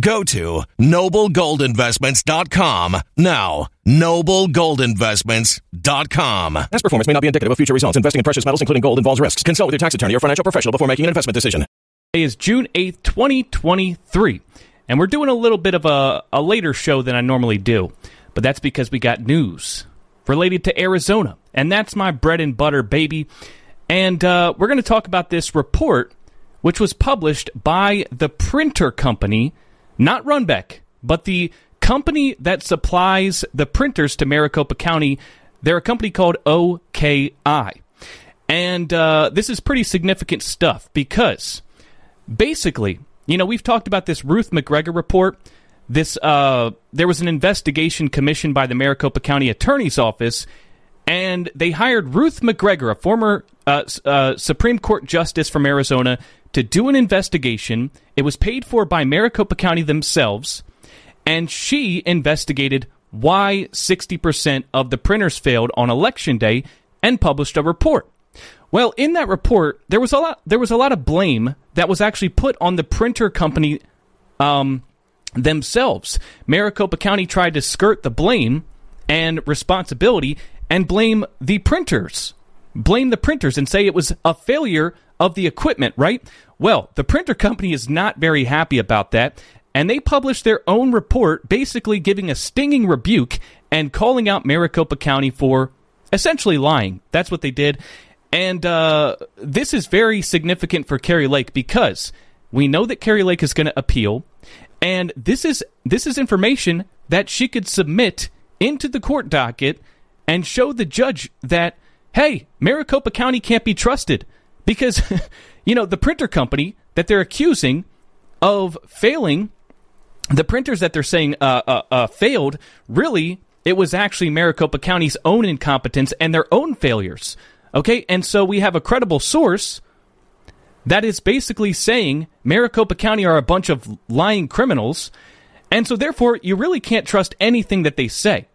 Go to noblegoldinvestments.com now. Noblegoldinvestments.com. Past performance may not be indicative of future results. Investing in precious metals, including gold, involves risks. Consult with your tax attorney or financial professional before making an investment decision. Today is June 8th, 2023, and we're doing a little bit of a, a later show than I normally do, but that's because we got news related to Arizona, and that's my bread and butter, baby. And uh, we're going to talk about this report, which was published by the printer company, not Runbeck, but the company that supplies the printers to Maricopa County. They're a company called OKI. And uh, this is pretty significant stuff because basically, you know, we've talked about this Ruth McGregor report. This uh, there was an investigation commissioned by the Maricopa County Attorney's Office, and they hired Ruth McGregor, a former uh, uh, Supreme Court justice from Arizona, to do an investigation. It was paid for by Maricopa County themselves, and she investigated why 60% of the printers failed on election day and published a report. Well, in that report, there was a lot. There was a lot of blame that was actually put on the printer company um, themselves. Maricopa County tried to skirt the blame and responsibility and blame the printers, blame the printers, and say it was a failure of the equipment. Right? Well, the printer company is not very happy about that, and they published their own report, basically giving a stinging rebuke and calling out Maricopa County for essentially lying. That's what they did. And uh, this is very significant for Kari Lake because we know that Kari Lake is going to appeal, and this is this is information that she could submit into the court docket and show the judge that hey, Maricopa County can't be trusted because you know the printer company that they're accusing of failing the printers that they're saying uh, uh, uh, failed really it was actually Maricopa County's own incompetence and their own failures. Okay, and so we have a credible source that is basically saying Maricopa County are a bunch of lying criminals, and so therefore you really can't trust anything that they say.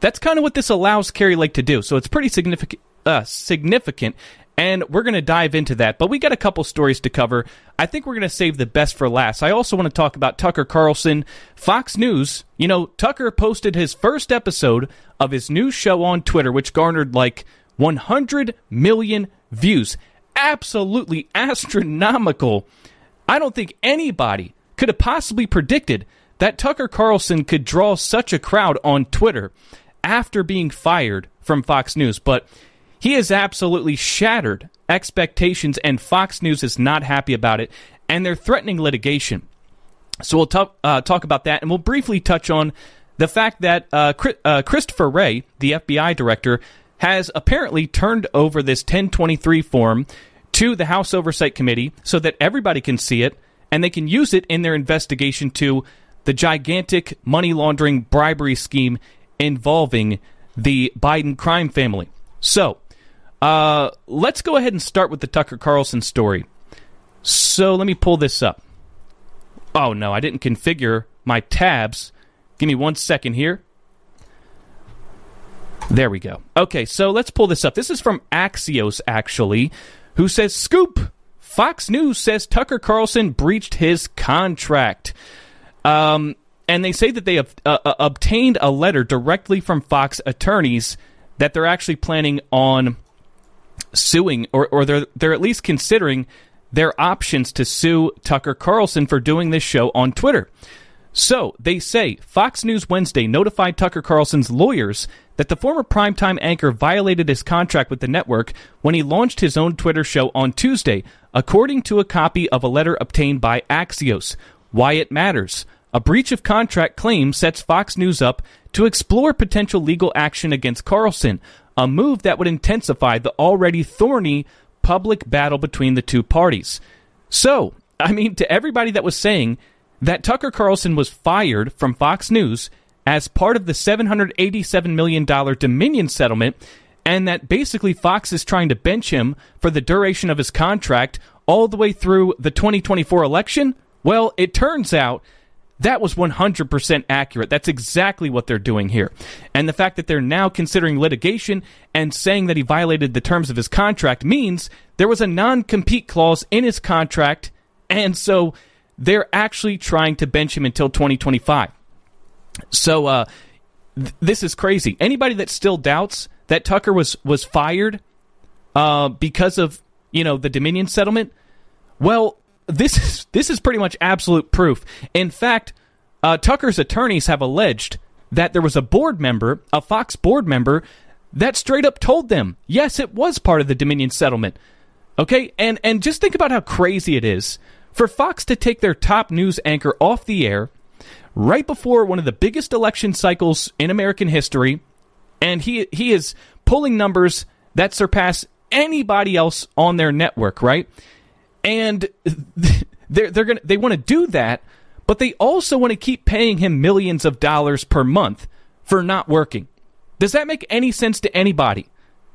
That's kind of what this allows Kari Lake to do. So it's pretty significant. Uh, significant, and we're going to dive into that. But we got a couple stories to cover. I think we're going to save the best for last. I also want to talk about Tucker Carlson. Fox News, you know, Tucker posted his first episode of his new show on Twitter, which garnered like 100 million views. Absolutely astronomical. I don't think anybody could have possibly predicted that Tucker Carlson could draw such a crowd on Twitter after being fired from Fox News. But he has absolutely shattered expectations, and Fox News is not happy about it, and they're threatening litigation. So we'll talk, uh, talk about that, and we'll briefly touch on the fact that uh, uh, Christopher Wray, the FBI director, has apparently turned over this 1023 form to the House Oversight Committee so that everybody can see it and they can use it in their investigation to the gigantic money laundering bribery scheme involving the Biden crime family. So, uh, let's go ahead and start with the Tucker Carlson story. So, let me pull this up. Oh, no, I didn't configure my tabs. Give me one second here. There we go. Okay, so let's pull this up. This is from Axios, actually, who says Scoop! Fox News says Tucker Carlson breached his contract. Um, and they say that they have uh, uh, obtained a letter directly from Fox attorneys that they're actually planning on suing, or, or they're, they're at least considering their options to sue Tucker Carlson for doing this show on Twitter. So they say Fox News Wednesday notified Tucker Carlson's lawyers that the former primetime anchor violated his contract with the network when he launched his own Twitter show on Tuesday, according to a copy of a letter obtained by Axios. Why it matters. A breach of contract claim sets Fox News up to explore potential legal action against Carlson, a move that would intensify the already thorny public battle between the two parties. So, I mean, to everybody that was saying that Tucker Carlson was fired from Fox News as part of the $787 million Dominion settlement, and that basically Fox is trying to bench him for the duration of his contract all the way through the 2024 election? Well, it turns out that was 100% accurate. That's exactly what they're doing here. And the fact that they're now considering litigation and saying that he violated the terms of his contract means there was a non compete clause in his contract, and so they're actually trying to bench him until 2025. So uh, th- this is crazy. Anybody that still doubts that Tucker was was fired uh, because of you know the Dominion settlement, well, this is this is pretty much absolute proof. In fact, uh, Tucker's attorneys have alleged that there was a board member, a Fox board member, that straight up told them, yes, it was part of the Dominion settlement. Okay, and and just think about how crazy it is for Fox to take their top news anchor off the air right before one of the biggest election cycles in American history, and he he is pulling numbers that surpass anybody else on their network, right? And they're they're gonna they want to do that, but they also want to keep paying him millions of dollars per month for not working. Does that make any sense to anybody?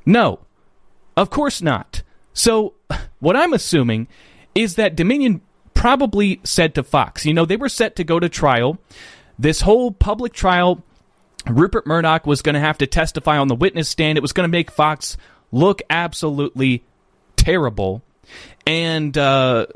No, of course not. So what I'm assuming is that Dominion probably said to Fox, you know, they were set to go to trial. This whole public trial, Rupert Murdoch was going to have to testify on the witness stand. It was going to make Fox look absolutely terrible. And uh,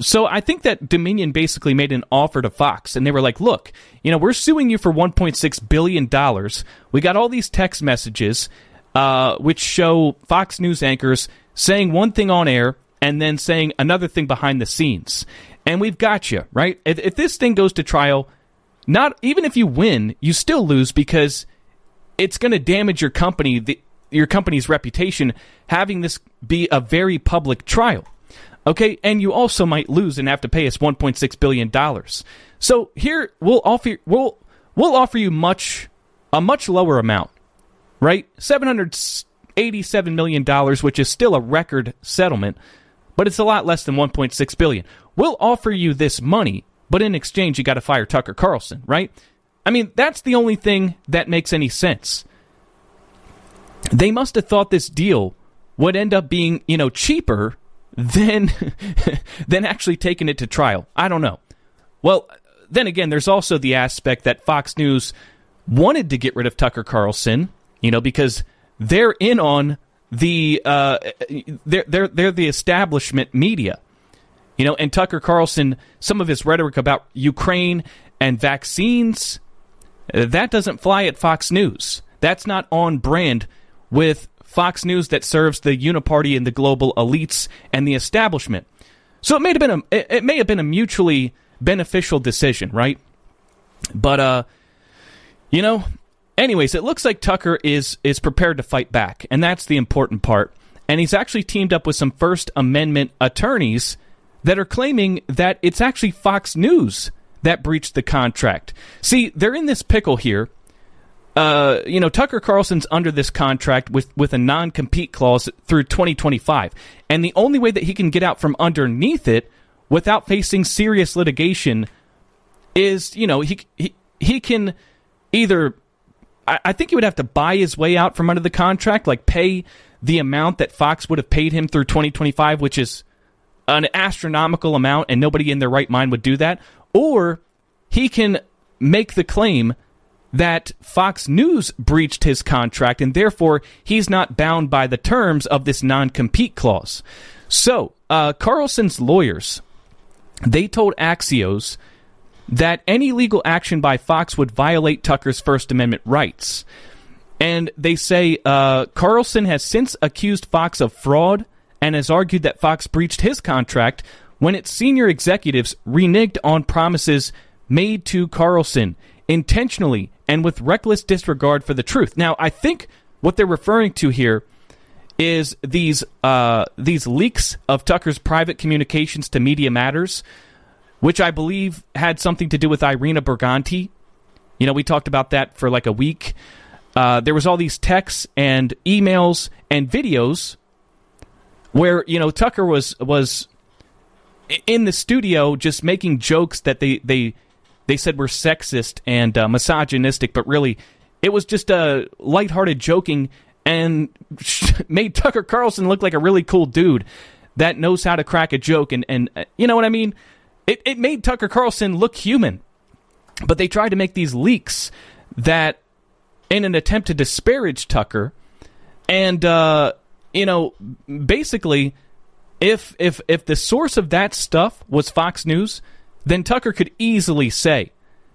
so I think that Dominion basically made an offer to Fox, and they were like, "Look, you know, we're suing you for 1.6 billion dollars. We got all these text messages, uh, which show Fox News anchors saying one thing on air and then saying another thing behind the scenes, and we've got you right. If, if this thing goes to trial, not even if you win, you still lose because it's going to damage your company, the, your company's reputation, having this be a very public trial." Okay, and you also might lose and have to pay us 1.6 billion dollars. So here we'll offer we'll we'll offer you much a much lower amount, right? 787 million dollars, which is still a record settlement, but it's a lot less than 1.6 billion. We'll offer you this money, but in exchange you got to fire Tucker Carlson, right? I mean, that's the only thing that makes any sense. They must have thought this deal would end up being, you know, cheaper than than actually taking it to trial. I don't know. Well, then again, there's also the aspect that Fox News wanted to get rid of Tucker Carlson, you know, because they're in on the uh, they're they're they're the establishment media, you know, and Tucker Carlson, some of his rhetoric about Ukraine and vaccines, that doesn't fly at Fox News. That's not on brand with Fox News that serves the uniparty and the global elites and the establishment. So it may have been a it may have been a mutually beneficial decision, right? But uh you know, anyways, it looks like Tucker is is prepared to fight back, and that's the important part. And he's actually teamed up with some First Amendment attorneys that are claiming that it's actually Fox News that breached the contract. See, they're in this pickle here uh, you know, Tucker Carlson's under this contract with, with a non compete clause through 2025. And the only way that he can get out from underneath it without facing serious litigation is, you know, he, he, he can either, I, I think he would have to buy his way out from under the contract, like pay the amount that Fox would have paid him through 2025, which is an astronomical amount, and nobody in their right mind would do that. Or he can make the claim that Fox News breached his contract and therefore he's not bound by the terms of this non compete clause. So, uh, Carlson's lawyers, they told Axios that any legal action by Fox would violate Tucker's First Amendment rights. And they say uh, Carlson has since accused Fox of fraud and has argued that Fox breached his contract when its senior executives reneged on promises made to Carlson intentionally and with reckless disregard for the truth. Now, I think what they're referring to here is these uh, these leaks of Tucker's private communications to Media Matters, which I believe had something to do with Irina Berganti. You know, we talked about that for like a week. Uh, there was all these texts and emails and videos where you know Tucker was was in the studio just making jokes that they they they said were sexist and uh, misogynistic, but really it was just a lighthearted joking and made Tucker Carlson look like a really cool dude that knows how to crack a joke and and uh, you know what I mean? It it made Tucker Carlson look human. But they tried to make these leaks that in an attempt to disparage Tucker and uh, you know basically if if if the source of that stuff was Fox News, then Tucker could easily say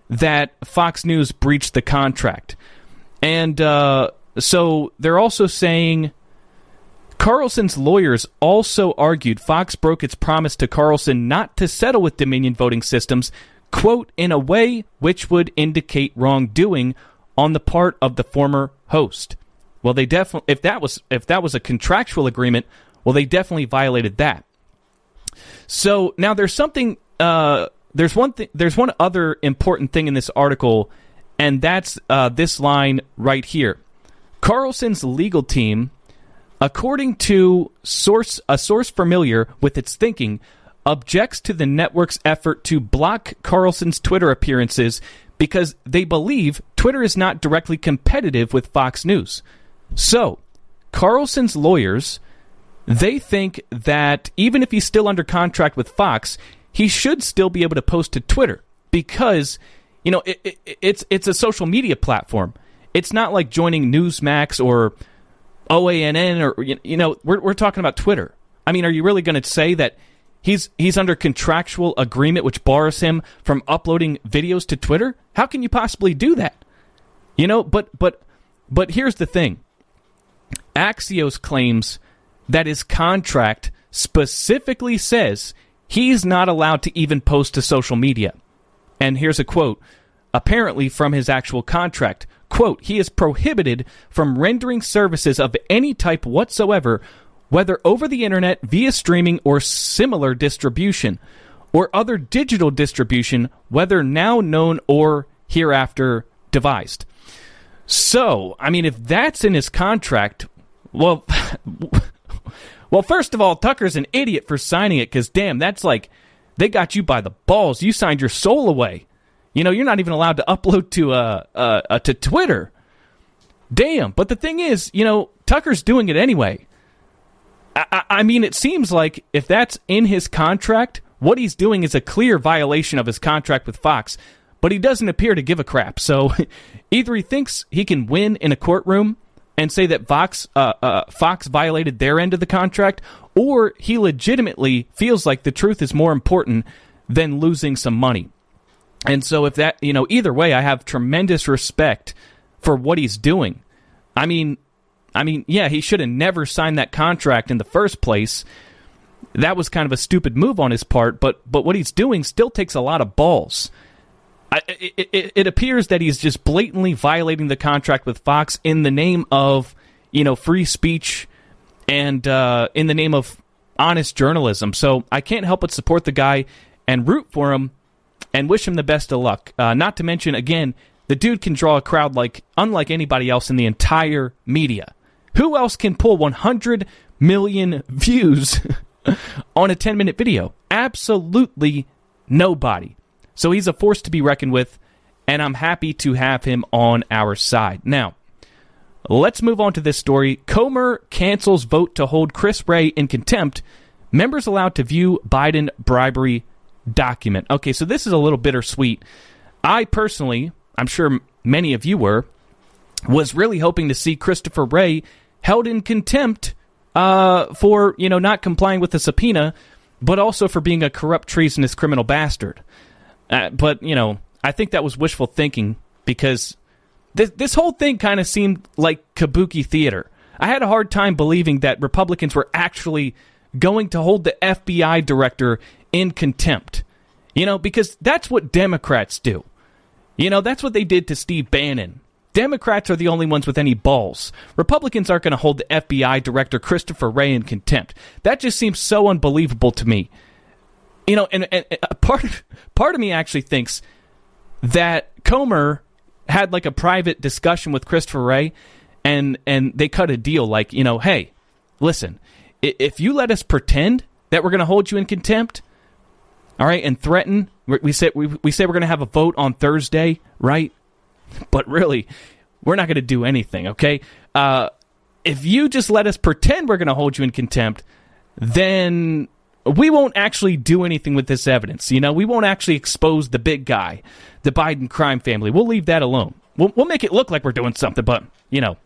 that Fox News breached the contract. And uh, so they're also saying Carlson's lawyers also argued Fox broke its promise to Carlson not to settle with Dominion Voting Systems, quote, in a way which would indicate wrongdoing on the part of the former host. Well, they definitely if that was if that was a contractual agreement, well, they definitely violated that. So now there's something uh, there's one. There's one other important thing in this article, and that's uh, this line right here. Carlson's legal team, according to source a source familiar with its thinking, objects to the network's effort to block Carlson's Twitter appearances because they believe Twitter is not directly competitive with Fox News. So, Carlson's lawyers they think that even if he's still under contract with Fox, he should still be able to post to Twitter because you know it, it, it's it's a social media platform. It's not like joining Newsmax or OANN or you know we're we're talking about Twitter. I mean, are you really going to say that he's he's under contractual agreement which bars him from uploading videos to Twitter? How can you possibly do that? You know, but but but here's the thing. Axios claims that his contract specifically says he's not allowed to even post to social media. And here's a quote, apparently from his actual contract. Quote, he is prohibited from rendering services of any type whatsoever, whether over the internet, via streaming, or similar distribution, or other digital distribution, whether now known or hereafter devised. So, I mean, if that's in his contract, well, well, first of all, Tucker's an idiot for signing it because, damn, that's like they got you by the balls. You signed your soul away. You know, you're not even allowed to upload to uh, uh, uh to Twitter. Damn. But the thing is, you know, Tucker's doing it anyway. I, I mean, it seems like if that's in his contract, what he's doing is a clear violation of his contract with Fox. But he doesn't appear to give a crap. So either he thinks he can win in a courtroom and say that Fox uh, uh, Fox violated their end of the contract, or he legitimately feels like the truth is more important than losing some money. And so, if that you know, either way, I have tremendous respect for what he's doing. I mean, I mean, yeah, he should have never signed that contract in the first place. That was kind of a stupid move on his part, but but what he's doing still takes a lot of balls. It, it, it, appears that he's just blatantly violating the contract with Fox in the name of you know free speech and uh, in the name of honest journalism. So I can't help but support the guy and root for him and wish him the best of luck. Uh, not to mention, again, the dude can draw a crowd like unlike anybody else in the entire media. Who else can pull 100 million views on a 10 minute video? Absolutely nobody. So he's a force to be reckoned with, and I'm happy to have him on our side. Now, let's move on to this story. Comer cancels vote to hold Chris Wray in contempt. Members allowed to view Biden bribery document. Okay, so this is a little bittersweet. I personally, I'm sure many of you were, was really hoping to see Christopher Wray held in contempt uh, for you know not complying with the subpoena, but also for being a corrupt, treasonous criminal bastard. Uh, but you know, I think that was wishful thinking because this this whole thing kind of seemed like kabuki theater. I had a hard time believing that Republicans were actually going to hold the FBI director in contempt. You know, because that's what Democrats do. You know, that's what they did to Steve Bannon. Democrats are the only ones with any balls. Republicans aren't going to hold the FBI director Christopher Wray in contempt. That just seems so unbelievable to me you know, and, and, and part of, part of me actually thinks that Comer had like a private discussion with Christopher Wray, and and they cut a deal like, you know, hey, listen, if you let us pretend that we're going to hold you in contempt, all right, and threaten, we say we, we say we're going to have a vote on Thursday, right? But really, we're not going to do anything, okay? Uh, if you just let us pretend we're going to hold you in contempt, then we won't actually do anything with this evidence. You know, we won't actually expose the big guy, the Biden crime family. We'll leave that alone. We'll, we'll make it look like we're doing something, but, you know,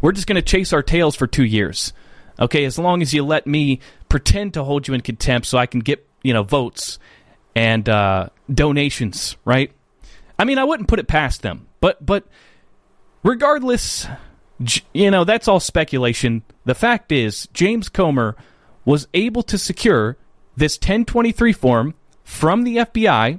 we're just going to chase our tails for two years. Okay, as long as you let me pretend to hold you in contempt so I can get, you know, votes and uh, donations, right? I mean, I wouldn't put it past them. But, but regardless, you know, that's all speculation. The fact is, James Comer was able to secure this 1023 form from the FBI.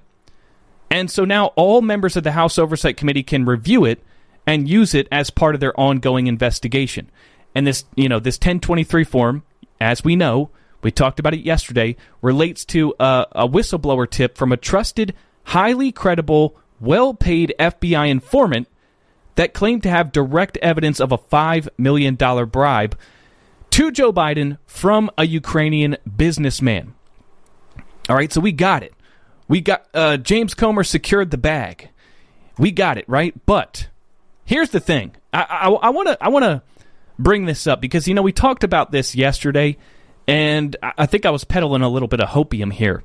And so now all members of the House Oversight Committee can review it and use it as part of their ongoing investigation. And this, you know, this 1023 form, as we know, we talked about it yesterday, relates to a, a whistleblower tip from a trusted, highly credible, well paid FBI informant that claimed to have direct evidence of a $5 million bribe to Joe Biden from a Ukrainian businessman. All right, so we got it. We got uh, James Comer secured the bag. We got it right, but here's the thing. I want to I, want to bring this up because you know we talked about this yesterday, and I think I was peddling a little bit of hopium here,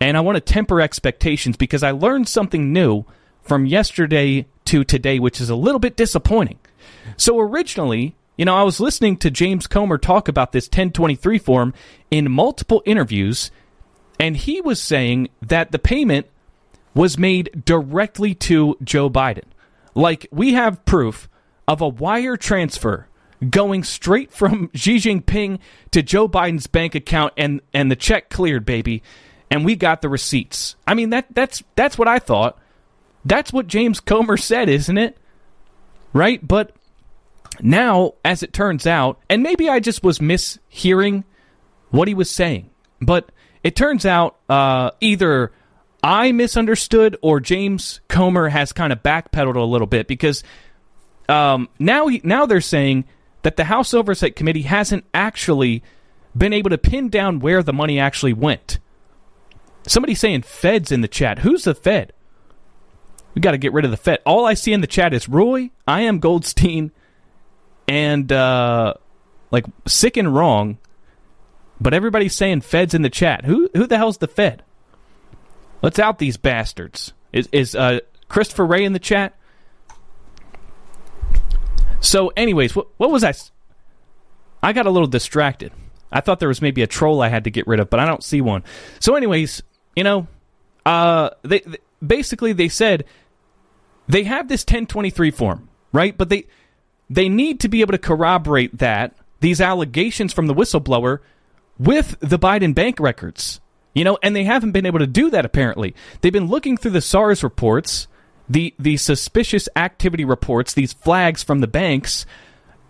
and I want to temper expectations because I learned something new from yesterday to today, which is a little bit disappointing. So originally, you know, I was listening to James Comer talk about this 1023 form in multiple interviews, and he was saying that the payment was made directly to Joe Biden. Like, we have proof of a wire transfer going straight from Xi Jinping to Joe Biden's bank account and, and the check cleared, baby. And we got the receipts. I mean, that that's that's what I thought. That's what James Comer said, isn't it? Right? But now, as it turns out, and maybe I just was mishearing what he was saying, but it turns out uh, either I misunderstood or James Comer has kind of backpedaled a little bit because um, now he, now they're saying that the House Oversight Committee hasn't actually been able to pin down where the money actually went. Somebody saying Fed's in the chat. Who's the Fed? We got to get rid of the Fed. All I see in the chat is Roy, I am Goldstein, and uh, like sick and wrong. But everybody's saying Fed's in the chat. Who who the hell's the Fed? Let's out these bastards. Is is uh, Christopher Wray in the chat? So, anyways, what what was I? I got a little distracted. I thought there was maybe a troll I had to get rid of, but I don't see one. So, anyways, you know, uh, they, they basically they said they have this 1023 form, right? But they they need to be able to corroborate that these allegations from the whistleblower with the Biden bank records. You know, and they haven't been able to do that apparently. They've been looking through the SARs reports, the the suspicious activity reports, these flags from the banks,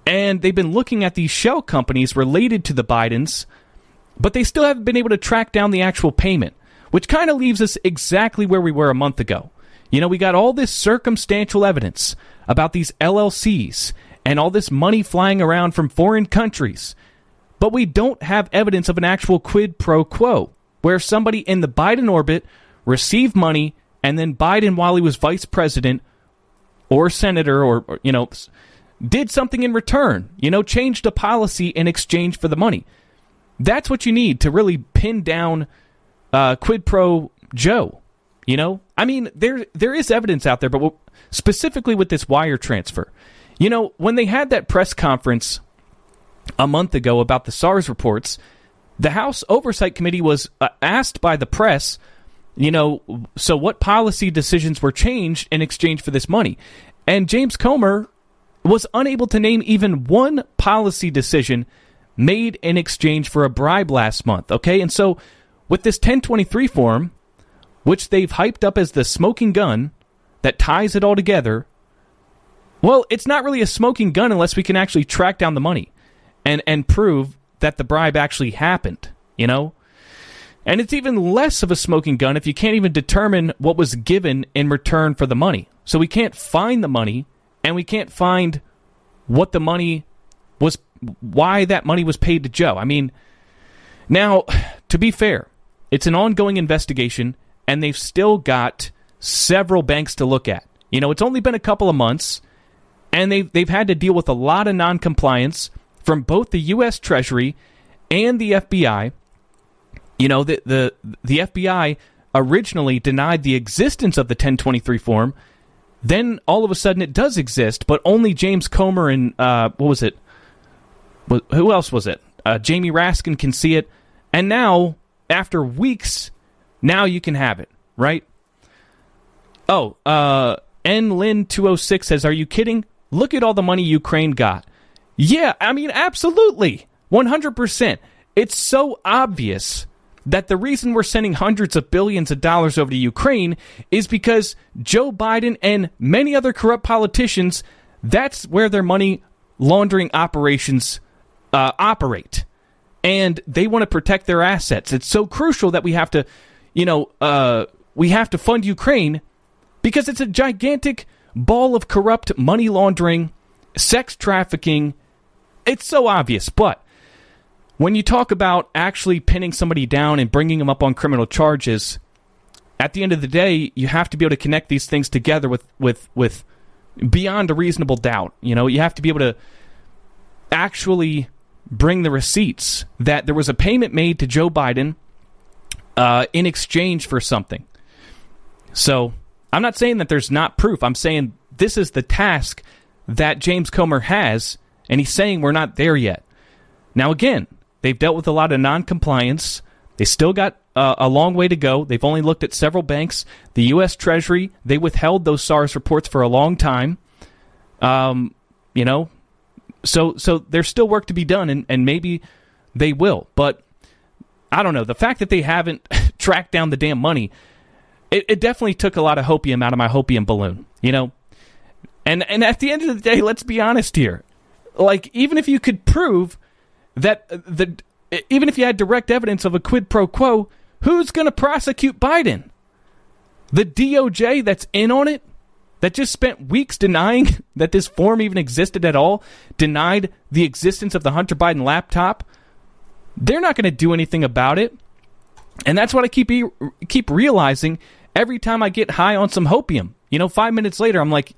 and they've been looking at these shell companies related to the Bidens, but they still haven't been able to track down the actual payment, which kind of leaves us exactly where we were a month ago. You know, we got all this circumstantial evidence about these LLCs and all this money flying around from foreign countries. But we don't have evidence of an actual quid pro quo where somebody in the Biden orbit received money and then Biden, while he was vice president or senator or, or you know, did something in return, you know, changed a policy in exchange for the money. That's what you need to really pin down uh, quid pro Joe. You know, I mean, there there is evidence out there, but specifically with this wire transfer, you know, when they had that press conference a month ago about the SARs reports, the House Oversight Committee was uh, asked by the press, you know, so what policy decisions were changed in exchange for this money? And James Comer was unable to name even one policy decision made in exchange for a bribe last month, okay? And so with this 1023 form, which they've hyped up as the smoking gun that ties it all together, well, it's not really a smoking gun unless we can actually track down the money and and prove that the bribe actually happened, you know? And it's even less of a smoking gun if you can't even determine what was given in return for the money. So we can't find the money and we can't find what the money was why that money was paid to Joe. I mean, now to be fair, it's an ongoing investigation and they've still got several banks to look at. You know, it's only been a couple of months and they've they've had to deal with a lot of noncompliance from both the U.S. Treasury and the FBI. You know, the the the FBI originally denied the existence of the 1023 form. Then all of a sudden it does exist, but only James Comer and uh, what was it? Who else was it? Uh, Jamie Raskin can see it, and now after weeks, now you can have it, right? Oh, uh, N Lin 206 says, Are you kidding? Look at all the money Ukraine got. Yeah, I mean, absolutely. 100%. It's so obvious that the reason we're sending hundreds of billions of dollars over to Ukraine is because Joe Biden and many other corrupt politicians, that's where their money laundering operations uh, operate. And they want to protect their assets. It's so crucial that we have to, you know, uh, we have to fund Ukraine because it's a gigantic ball of corrupt money laundering, sex trafficking. It's so obvious. But when you talk about actually pinning somebody down and bringing them up on criminal charges, at the end of the day, you have to be able to connect these things together with, with, with beyond a reasonable doubt. You know, you have to be able to actually bring the receipts that there was a payment made to Joe Biden uh, in exchange for something. So I'm not saying that there's not proof. I'm saying this is the task that James Comer has, and he's saying we're not there yet. Now, again, they've dealt with a lot of non-compliance. They still got uh, a long way to go. They've only looked at several banks. The U.S. Treasury they withheld those SARs reports for a long time. Um, you know, so so there's still work to be done, and, and maybe they will. But I don't know. The fact that they haven't tracked down the damn money, it, it definitely took a lot of hopium out of my hopium balloon. You know, and and at the end of the day, let's be honest here. Like even if you could prove that uh, the even if you had direct evidence of a quid pro quo, who's going to prosecute Biden? The DOJ that's in on it? That just spent weeks denying that this form even existed at all, denied the existence of the Hunter Biden laptop. They're not going to do anything about it. And that's what I keep keep realizing every time I get high on some hopium. You know, 5 minutes later I'm like,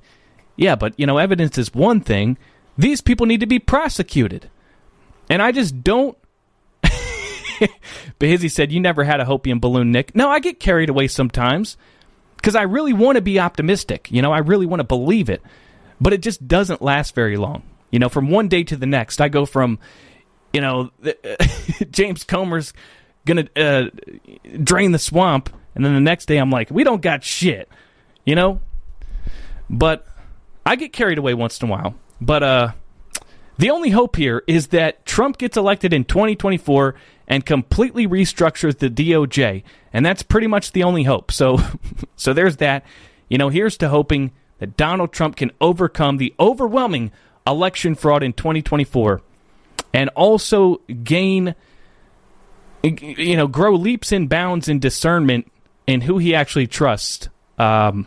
yeah, but you know, evidence is one thing. These people need to be prosecuted. And I just don't But Behizzy said, You never had a hopium balloon, Nick. No, I get carried away sometimes because I really want to be optimistic. You know, I really want to believe it, but it just doesn't last very long. You know, from one day to the next, I go from, you know, James Comer's to uh, drain the swamp, and then the next day I'm like, we don't got shit, you know? But I get carried away once in a while. But uh, the only hope here is that Trump gets elected in 2024 and completely restructures the DOJ, and that's pretty much the only hope. So, so there's that. You know, here's to hoping that Donald Trump can overcome the overwhelming election fraud in 2024 and also gain you know grow leaps and bounds in discernment in who he actually trusts. Um,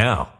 now.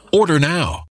Order now.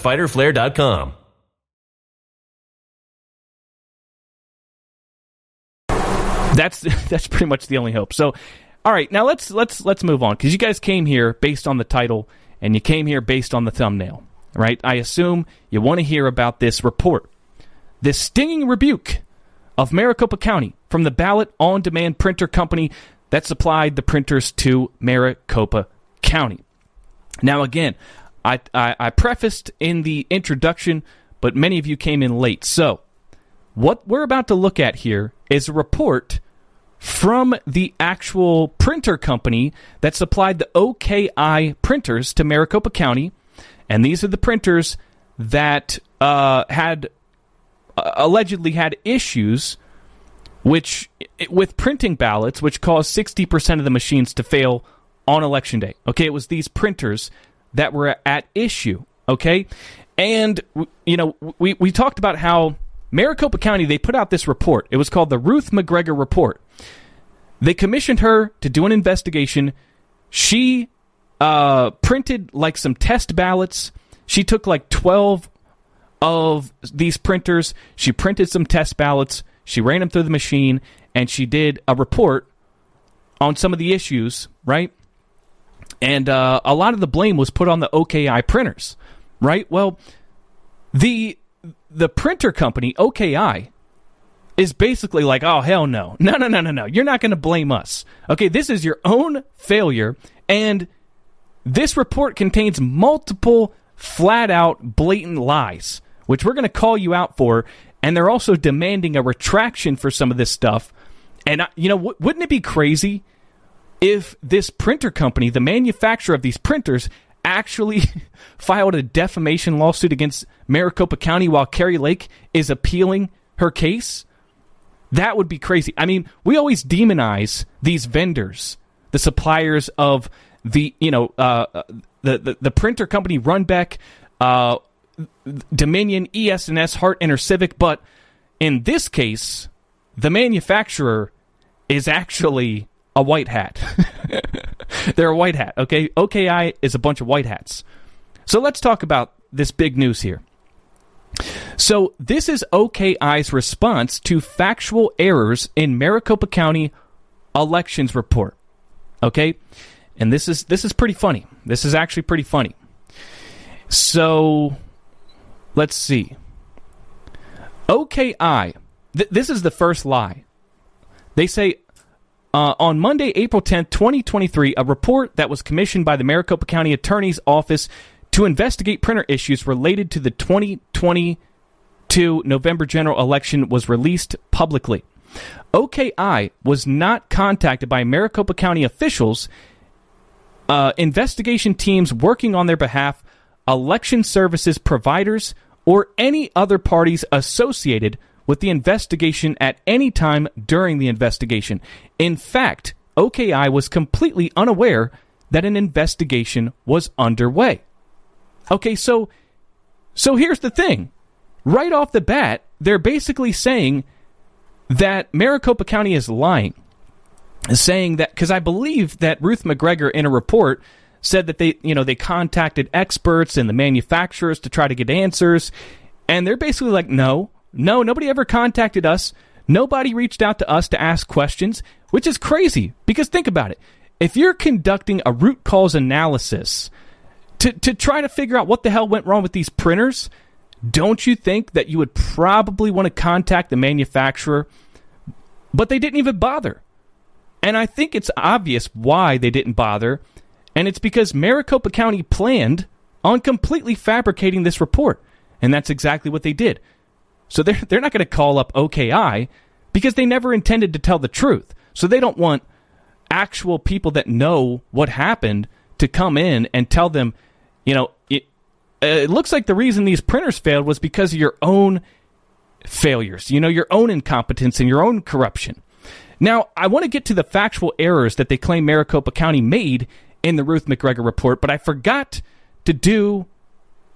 www.fighterflare.com. That's that's pretty much the only hope. So, all right, now let's let's let's move on because you guys came here based on the title and you came here based on the thumbnail, right? I assume you want to hear about this report, this stinging rebuke of Maricopa County from the Ballot on Demand Printer Company that supplied the printers to Maricopa County. Now, again, I, I, I prefaced in the introduction, but many of you came in late. So, what we're about to look at here is a report from the actual printer company that supplied the OKI printers to Maricopa County. And these are the printers that uh, had uh, allegedly had issues which with printing ballots which caused 60% of the machines to fail on election day. Okay, it was these printers that were at issue, okay? And you know, we we talked about how Maricopa County they put out this report. It was called the Ruth McGregor report. They commissioned her to do an investigation. She uh, printed like some test ballots. She took like 12 of these printers. She printed some test ballots. She ran them through the machine and she did a report on some of the issues, right? And uh, a lot of the blame was put on the OKI printers, right? Well, the the printer company OKI is basically like, oh hell no, no no no no no, you're not going to blame us. Okay, this is your own failure, and this report contains multiple flat out blatant lies, which we're going to call you out for, and they're also demanding a retraction for some of this stuff. And you know, w- wouldn't it be crazy if this printer company, the manufacturer of these printers, actually filed a defamation lawsuit against Maricopa County while Kari Lake is appealing her case? That would be crazy. I mean, we always demonize these vendors, the suppliers of the, you know, uh, the, the, the printer company Runbeck, uh, Dominion, ES&S, Hart, Civic, but in this case, the manufacturer is actually a white hat. They're a white hat, okay? OKI is a bunch of white hats. So let's talk about this big news here. So this is OKI's response to factual errors in Maricopa County elections report. Okay? And this is this is pretty funny. This is actually pretty funny. So let's see. OKI. Th- this is the first lie. They say uh, on Monday, April 10th, 2023, a report that was commissioned by the Maricopa County Attorney's Office to investigate printer issues related to the 2022 November general election was released publicly. OKI was not contacted by Maricopa County officials, uh, investigation teams working on their behalf, election services providers, or any other parties associated with the investigation at any time during the investigation. In fact, OKI was completely unaware that an investigation was underway. Okay, so so here's the thing. Right off the bat, they're basically saying that Maricopa County is lying. Saying that cuz I believe that Ruth McGregor in a report said that they, you know, they contacted experts and the manufacturers to try to get answers and they're basically like, "No, no, nobody ever contacted us. Nobody reached out to us to ask questions, which is crazy because think about it. If you're conducting a root cause analysis to, to try to figure out what the hell went wrong with these printers, don't you think that you would probably want to contact the manufacturer? But they didn't even bother. And I think it's obvious why they didn't bother. And it's because Maricopa County planned on completely fabricating this report. And that's exactly what they did. So they're, they're not going to call up OKI because they never intended to tell the truth. So they don't want actual people that know what happened to come in and tell them, you know, it, it looks like the reason these printers failed was because of your own failures, you know, your own incompetence and your own corruption. Now, I want to get to the factual errors that they claim Maricopa County made in the Ruth McGregor report, but I forgot to do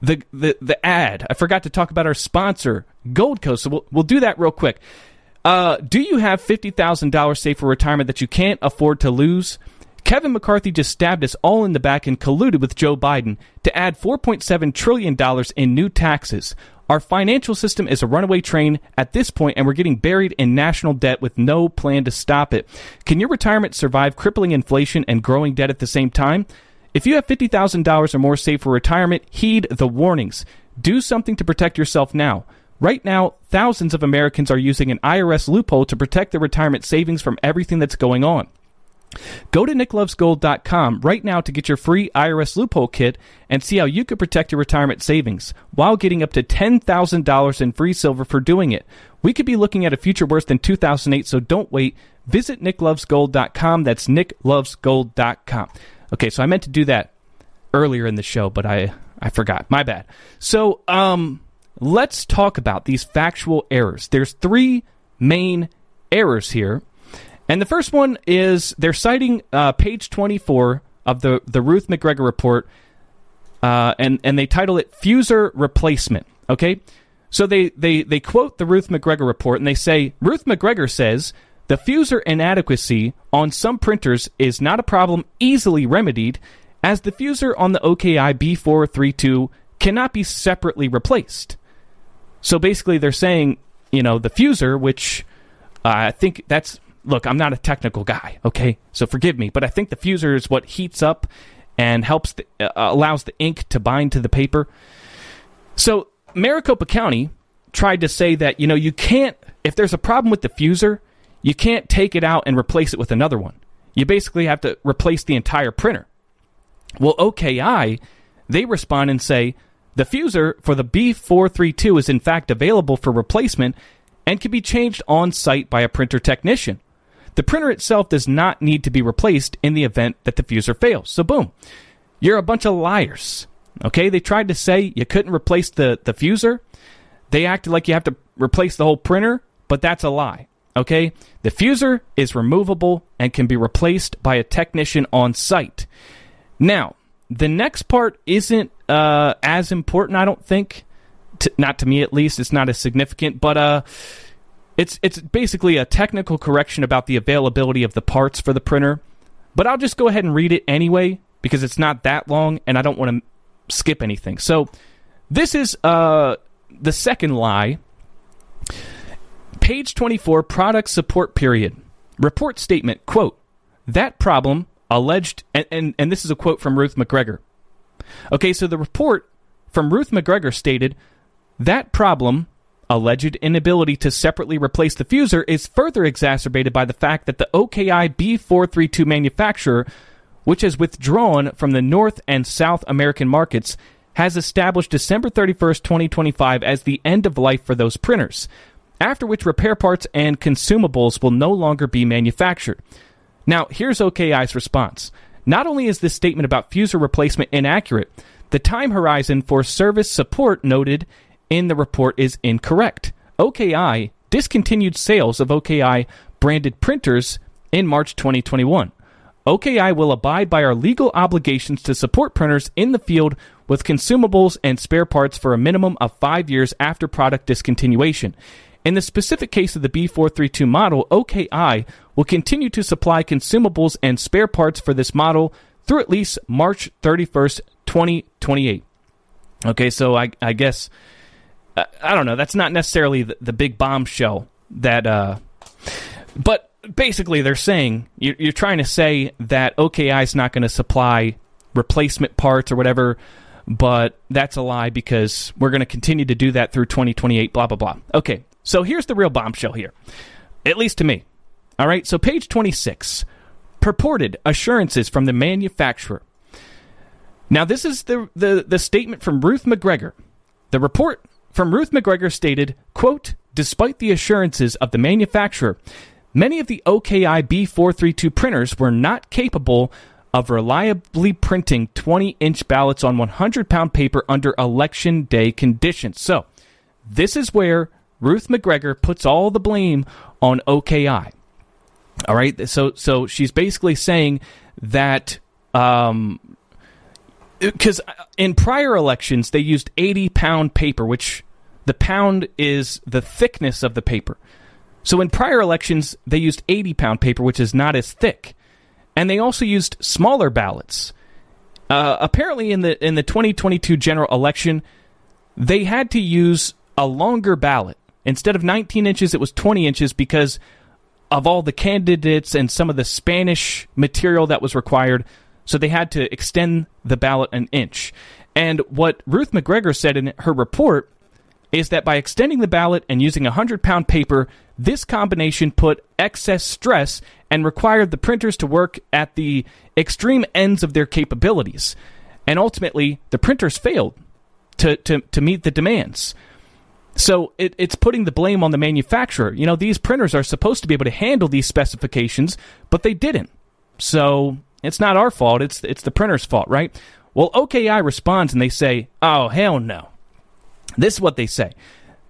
the the, the ad. I forgot to talk about our sponsor, Gold Coast. So we'll, we'll do that real quick. Uh, do you have $50,000 saved for retirement that you can't afford to lose? Kevin McCarthy just stabbed us all in the back and colluded with Joe Biden to add $4.7 trillion in new taxes. Our financial system is a runaway train at this point, and we're getting buried in national debt with no plan to stop it. Can your retirement survive crippling inflation and growing debt at the same time? If you have $50,000 or more saved for retirement, heed the warnings. Do something to protect yourself now. Right now, thousands of Americans are using an IRS loophole to protect their retirement savings from everything that's going on. Go to nicklovesgold.com right now to get your free IRS loophole kit and see how you could protect your retirement savings while getting up to $10,000 in free silver for doing it. We could be looking at a future worse than 2008, so don't wait. Visit nicklovesgold.com. That's nicklovesgold.com. Okay, so I meant to do that earlier in the show, but I I forgot. My bad. So, um let's talk about these factual errors. There's three main errors here and the first one is they're citing uh, page 24 of the, the Ruth McGregor report, uh, and, and they title it Fuser Replacement. Okay? So they, they, they quote the Ruth McGregor report, and they say Ruth McGregor says the fuser inadequacy on some printers is not a problem easily remedied, as the fuser on the OKI B432 cannot be separately replaced. So basically, they're saying, you know, the fuser, which uh, I think that's look, I'm not a technical guy, okay? So forgive me, but I think the fuser is what heats up and helps the, uh, allows the ink to bind to the paper. So Maricopa County tried to say that, you know, you can't if there's a problem with the fuser, you can't take it out and replace it with another one. You basically have to replace the entire printer. Well, OKI, they respond and say the fuser for the B432 is in fact available for replacement and can be changed on site by a printer technician. The printer itself does not need to be replaced in the event that the fuser fails. So, boom, you're a bunch of liars. Okay, they tried to say you couldn't replace the, the fuser. They acted like you have to replace the whole printer, but that's a lie. Okay, the fuser is removable and can be replaced by a technician on site. Now, the next part isn't uh, as important, I don't think. To, not to me, at least. It's not as significant, but uh, it's it's basically a technical correction about the availability of the parts for the printer, but I'll just go ahead and read it anyway because it's not that long and I don't want to skip anything. So this is uh, the second lie. Page 24, product support period. Report statement, quote, that problem alleged, and, and, and this is a quote from Ruth McGregor. Okay, so the report from Ruth McGregor stated that problem Alleged inability to separately replace the fuser is further exacerbated by the fact that the OKI B432 manufacturer, which has withdrawn from the North and South American markets, has established December 31st, 2025 as the end of life for those printers, after which repair parts and consumables will no longer be manufactured. Now, here's OKI's response. Not only is this statement about fuser replacement inaccurate, the time horizon for service support noted in the report is incorrect. OKI discontinued sales of OKI branded printers in March 2021. OKI will abide by our legal obligations to support printers in the field with consumables and spare parts for a minimum of five years after product discontinuation. In the specific case of the B432 model, OKI will continue to supply consumables and spare parts for this model through at least March 31st, 2028. Okay, so I, I guess I don't know. That's not necessarily the, the big bombshell that. Uh, but basically, they're saying you're, you're trying to say that OKI is not going to supply replacement parts or whatever, but that's a lie because we're going to continue to do that through 2028. Blah blah blah. Okay, so here's the real bombshell here, at least to me. All right, so page 26, purported assurances from the manufacturer. Now, this is the, the, the statement from Ruth McGregor. The report from Ruth McGregor stated, quote, Despite the assurances of the manufacturer, many of the OKI B432 printers were not capable of reliably printing 20 inch ballots on 100 pound paper under election day conditions. So, this is where Ruth McGregor puts all the blame on OKI. All right, so so she's basically saying that um, because in prior elections they used 80 pound paper, which the pound is the thickness of the paper. So in prior elections they used 80 pound paper, which is not as thick, and they also used smaller ballots. Uh, apparently, in the in the 2022 general election, they had to use a longer ballot. Instead of 19 inches, it was 20 inches because of all the candidates and some of the Spanish material that was required. So they had to extend the ballot an inch. And what Ruth McGregor said in her report is that by extending the ballot and using 100 pound paper, this combination put excess stress and required the printers to work at the extreme ends of their capabilities. And ultimately, the printers failed to, to, to meet the demands. So it, it's putting the blame on the manufacturer. You know, these printers are supposed to be able to handle these specifications, but they didn't. So it's not our fault. It's it's the printer's fault, right? Well, OKI responds and they say, "Oh hell no." This is what they say.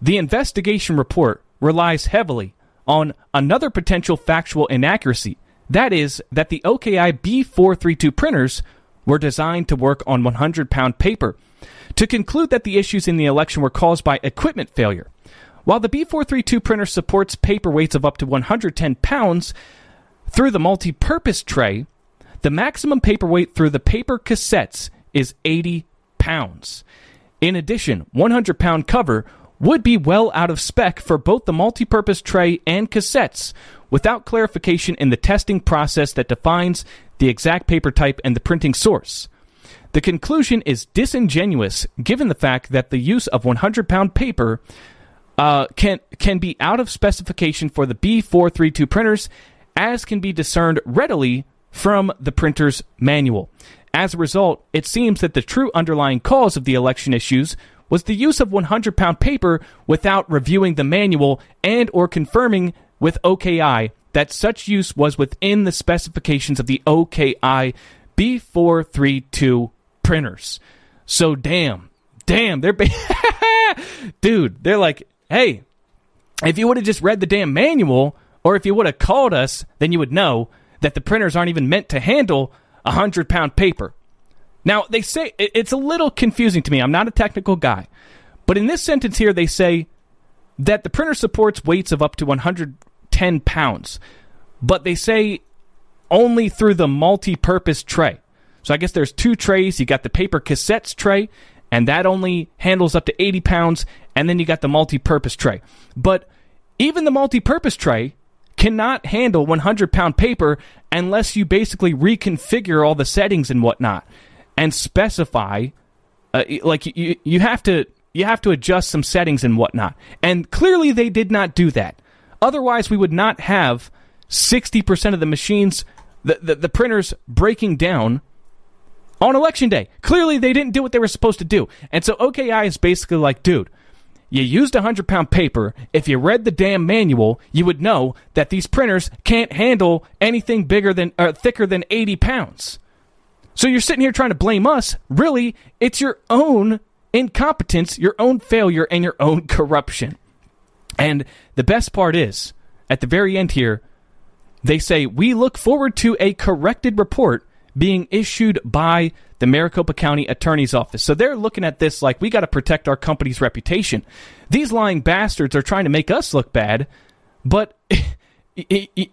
The investigation report relies heavily on another potential factual inaccuracy. That is that the OKI B432 printers were designed to work on 100 pound paper. To conclude that the issues in the election were caused by equipment failure. While the B432 printer supports paper weights of up to 110 pounds through the multi purpose tray, the maximum paper weight through the paper cassettes is 80 pounds. In addition, 100 pound cover would be well out of spec for both the multi-purpose tray and cassettes without clarification in the testing process that defines the exact paper type and the printing source. The conclusion is disingenuous given the fact that the use of 100 pound paper uh, can can be out of specification for the B432 printers, as can be discerned readily from the printer's manual. As a result, it seems that the true underlying cause of the election issues was the use of 100 pound paper without reviewing the manual and or confirming with OKI that such use was within the specifications of the OKI B432 printers. So damn, damn, they're dude, they're like, hey, if you would have just read the damn manual, or if you would have called us, then you would know that the printers aren't even meant to handle a hundred pound paper. Now, they say it's a little confusing to me. I'm not a technical guy. But in this sentence here, they say that the printer supports weights of up to 110 pounds. But they say only through the multi purpose tray. So I guess there's two trays. You got the paper cassettes tray, and that only handles up to 80 pounds. And then you got the multi purpose tray. But even the multi purpose tray cannot handle 100 pound paper unless you basically reconfigure all the settings and whatnot and specify uh, like you, you have to you have to adjust some settings and whatnot and clearly they did not do that otherwise we would not have 60% of the machines the, the, the printers breaking down on election day clearly they didn't do what they were supposed to do and so oki is basically like dude you used a 100 pound paper. If you read the damn manual, you would know that these printers can't handle anything bigger than or thicker than 80 pounds. So you're sitting here trying to blame us. Really, it's your own incompetence, your own failure, and your own corruption. And the best part is, at the very end here, they say, We look forward to a corrected report being issued by the Maricopa County Attorney's Office. So they're looking at this like we got to protect our company's reputation. These lying bastards are trying to make us look bad, but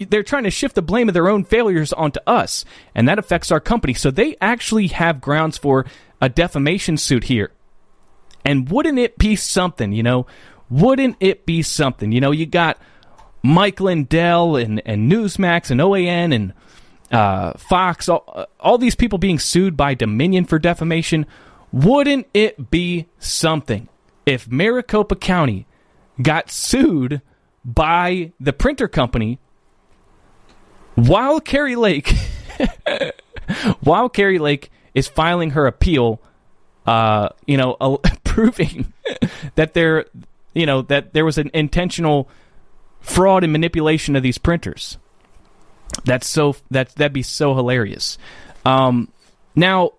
they're trying to shift the blame of their own failures onto us, and that affects our company. So they actually have grounds for a defamation suit here. And wouldn't it be something, you know? Wouldn't it be something? You know, you got Mike Lindell and, and Newsmax and OAN and uh, Fox, all, all these people being sued by Dominion for defamation. Wouldn't it be something if Maricopa County got sued by the printer company while Kari Lake, while Kari Lake is filing her appeal, uh, you know, uh, proving that there, you know, that there was an intentional fraud and manipulation of these printers. That's so that that'd be so hilarious. Um, now,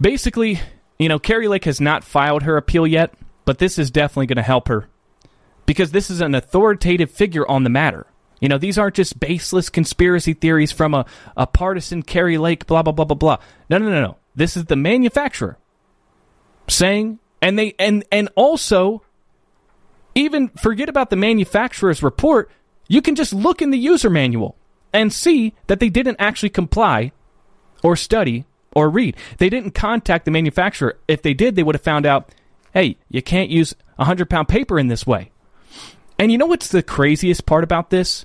basically, you know, Kari Lake has not filed her appeal yet, but this is definitely going to help her because this is an authoritative figure on the matter. You know, these aren't just baseless conspiracy theories from a, a partisan Kari Lake, blah, blah, blah, blah, blah. No, no, no, no. This is the manufacturer saying, and they, and, and also, even forget about the manufacturer's report, you can just look in the user manual and see that they didn't actually comply or study or read. They didn't contact the manufacturer. If they did, they would have found out, hey, you can't use a 100 pound paper in this way. And you know what's the craziest part about this?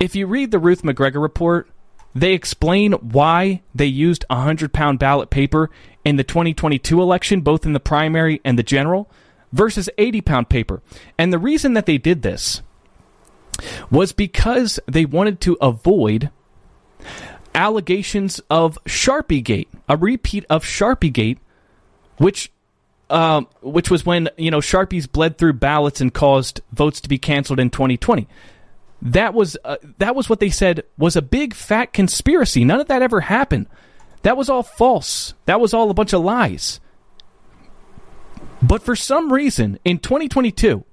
If you read the Ruth McGregor report, they explain why they used a 100 pound ballot paper in the 2022 election, both in the primary and the general, versus 80 pound paper. And the reason that they did this was because they wanted to avoid allegations of Sharpie Gate, a repeat of Sharpie Gate, which um, which was when you know Sharpies bled through ballots and caused votes to be canceled in 2020. That was uh, that was what they said was a big fat conspiracy. None of that ever happened. That was all false. That was all a bunch of lies. But for some reason, in 2022,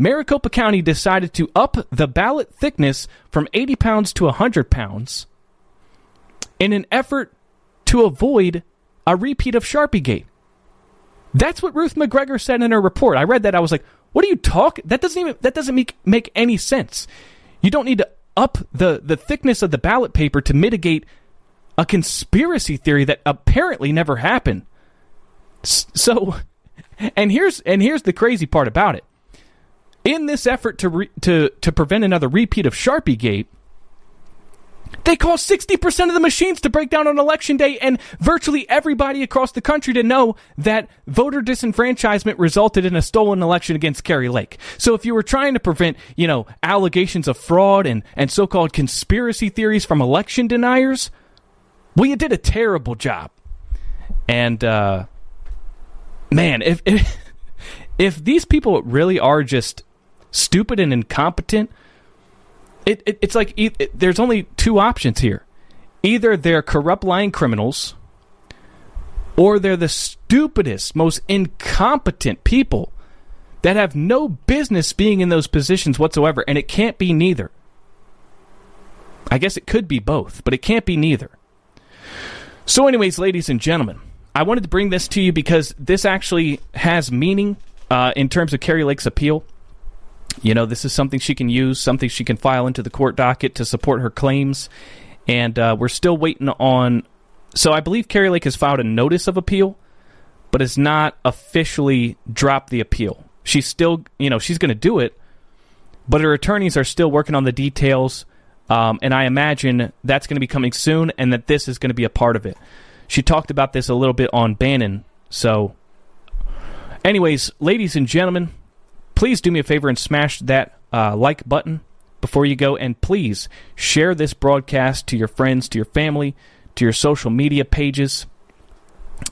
Maricopa County decided to up the ballot thickness from 80 pounds to 100 pounds in an effort to avoid a repeat of Sharpie Gate. That's what Ruth McGregor said in her report. I read that. I was like, what are you talking? That doesn't even, that doesn't make, make any sense. You don't need to up the, the thickness of the ballot paper to mitigate a conspiracy theory that apparently never happened. So, and here's, and here's the crazy part about it. In this effort to, re, to, to prevent another repeat of Sharpie Gate, they caused 60% of the machines to break down on election day and virtually everybody across the country to know that voter disenfranchisement resulted in a stolen election against Kari Lake. So if you were trying to prevent, you know, allegations of fraud and, and so-called conspiracy theories from election deniers, well, you did a terrible job. And, uh, man, if, if, if these people really are just stupid and incompetent, it, it, it's like it, there's only two options here. Either they're corrupt lying criminals, or they're the stupidest, most incompetent people that have no business being in those positions whatsoever, and it can't be neither. I guess it could be both, but it can't be neither. So, anyways, ladies and gentlemen, I wanted to bring this to you because this actually has meaning uh, in terms of Kari Lake's appeal. You know, this is something she can use, something she can file into the court docket to support her claims. And uh, we're still waiting on. So I believe Kari Lake has filed a notice of appeal, but has not officially dropped the appeal. She's still, you know, she's going to do it, but her attorneys are still working on the details. Um, and I imagine that's going to be coming soon, and that this is going to be a part of it. She talked about this a little bit on Bannon. So, anyways, ladies and gentlemen, please do me a favor and smash that uh, like button before you go. And please share this broadcast to your friends, to your family, to your social media pages.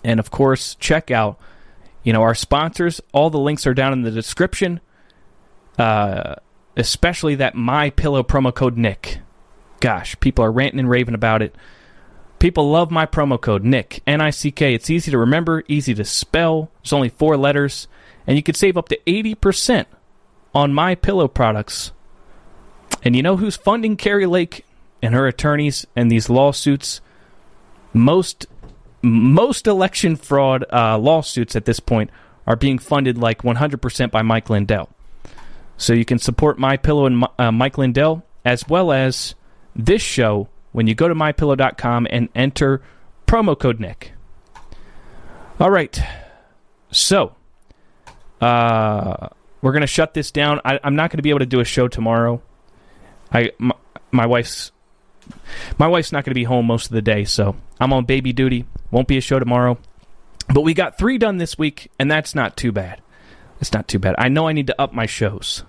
And of course, check out you know our sponsors. All the links are down in the description. Uh, especially that my pillow promo code Nick. Gosh, people are ranting and raving about it. People love my promo code Nick N I C K. It's easy to remember, easy to spell. It's only four letters and you could save up to 80% on my pillow products. And you know who's funding Kari Lake and her attorneys and these lawsuits? Most most election fraud uh, lawsuits at this point are being funded like 100% by Mike Lindell. So you can support My Pillow and uh, Mike Lindell as well as this show when you go to mypillow.com and enter promo code Nick. All right. So, uh, we're gonna shut this down. I, am not gonna be able to do a show tomorrow. I my, my wife's my wife's not gonna be home most of the day, so I'm on baby duty. Won't be a show tomorrow. But we got three done this week, and that's not too bad. It's not too bad. I know I need to up my shows.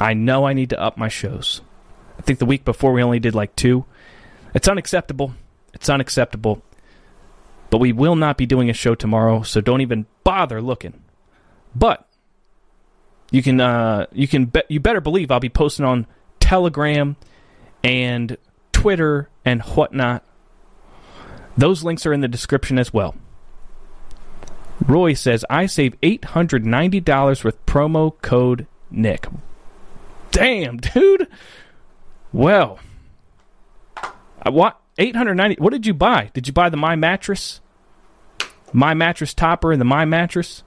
I know I need to up my shows. I think the week before we only did like two. It's unacceptable. It's unacceptable. But we will not be doing a show tomorrow, so don't even bother looking. But you can uh, you can bet you better believe I'll be posting on Telegram and Twitter and whatnot Those links are in the description as well. Roy says, I save $890 with promo code Nick. Damn, dude. Well, what? 890 What did you buy? Did you buy the My Mattress? My Mattress topper and the My Mattress?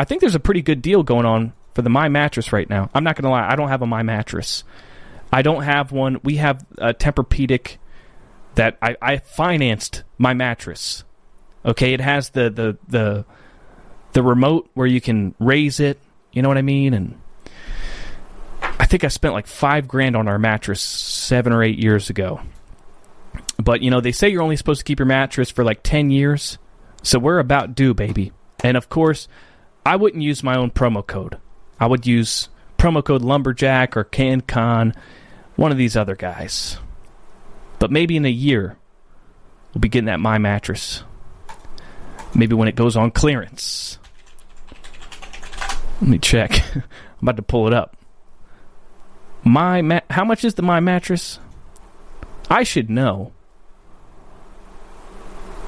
I think there's a pretty good deal going on for the My Mattress right now. I'm not going to lie, I don't have a My Mattress. I don't have one. We have a Tempur-Pedic that I, I financed my mattress. Okay, it has the, the the the remote where you can raise it. You know what I mean? And I think I spent like five grand on our mattress seven or eight years ago. But you know, they say you're only supposed to keep your mattress for like ten years, so we're about due, baby. And of course, I wouldn't use my own promo code. I would use promo code Lumberjack or CanCon, one of these other guys. But maybe in a year, we'll be getting that My Mattress. Maybe when it goes on clearance. Let me check. I'm about to pull it up. My ma- how much is the My Mattress? I should know.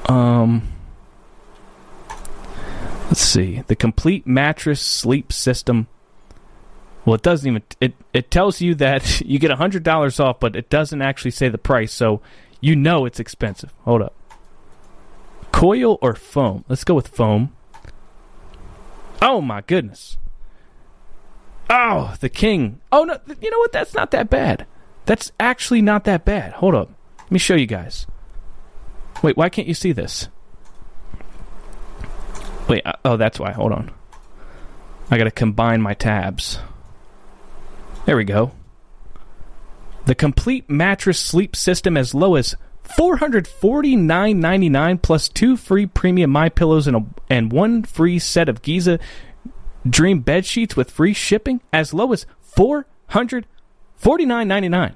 Um Let's see. The complete mattress sleep system. Well, it doesn't even it it tells you that you get $100 off, but it doesn't actually say the price, so you know it's expensive. Hold up. Coil or foam? Let's go with foam. Oh my goodness. Oh, the king. Oh no, you know what? That's not that bad. That's actually not that bad. Hold up. Let me show you guys. Wait, why can't you see this? Wait, uh, oh, that's why. Hold on. I got to combine my tabs. There we go. The complete mattress sleep system as low as $449.99 plus two free premium my pillows and a, and one free set of Giza Dream bed sheets with free shipping as low as $449.99.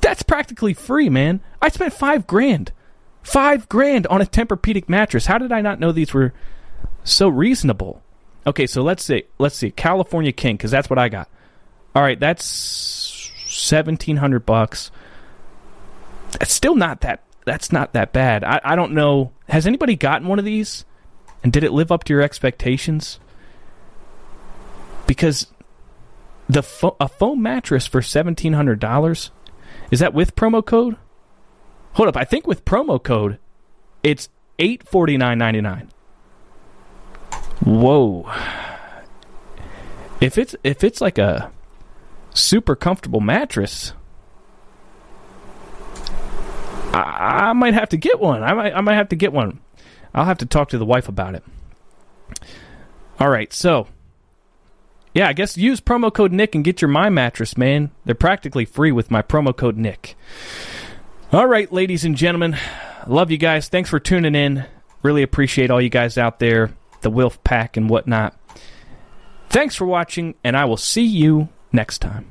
That's practically free, man. I spent 5 grand. 5 grand on a Tempur-Pedic mattress. How did I not know these were so reasonable? Okay, so let's see. Let's see. California King cuz that's what I got. All right, that's 1700 bucks. That's still not that that's not that bad. I, I don't know. Has anybody gotten one of these? And did it live up to your expectations? Because the fo- a foam mattress for seventeen hundred dollars is that with promo code? Hold up, I think with promo code, it's eight forty nine ninety nine. Whoa! If it's if it's like a super comfortable mattress, I, I might have to get one. I might I might have to get one. I'll have to talk to the wife about it. All right, so yeah, I guess use promo code Nick and get your My Mattress, man. They're practically free with my promo code Nick. All right, ladies and gentlemen, love you guys. Thanks for tuning in. Really appreciate all you guys out there, the Wilf Pack and whatnot. Thanks for watching, and I will see you next time.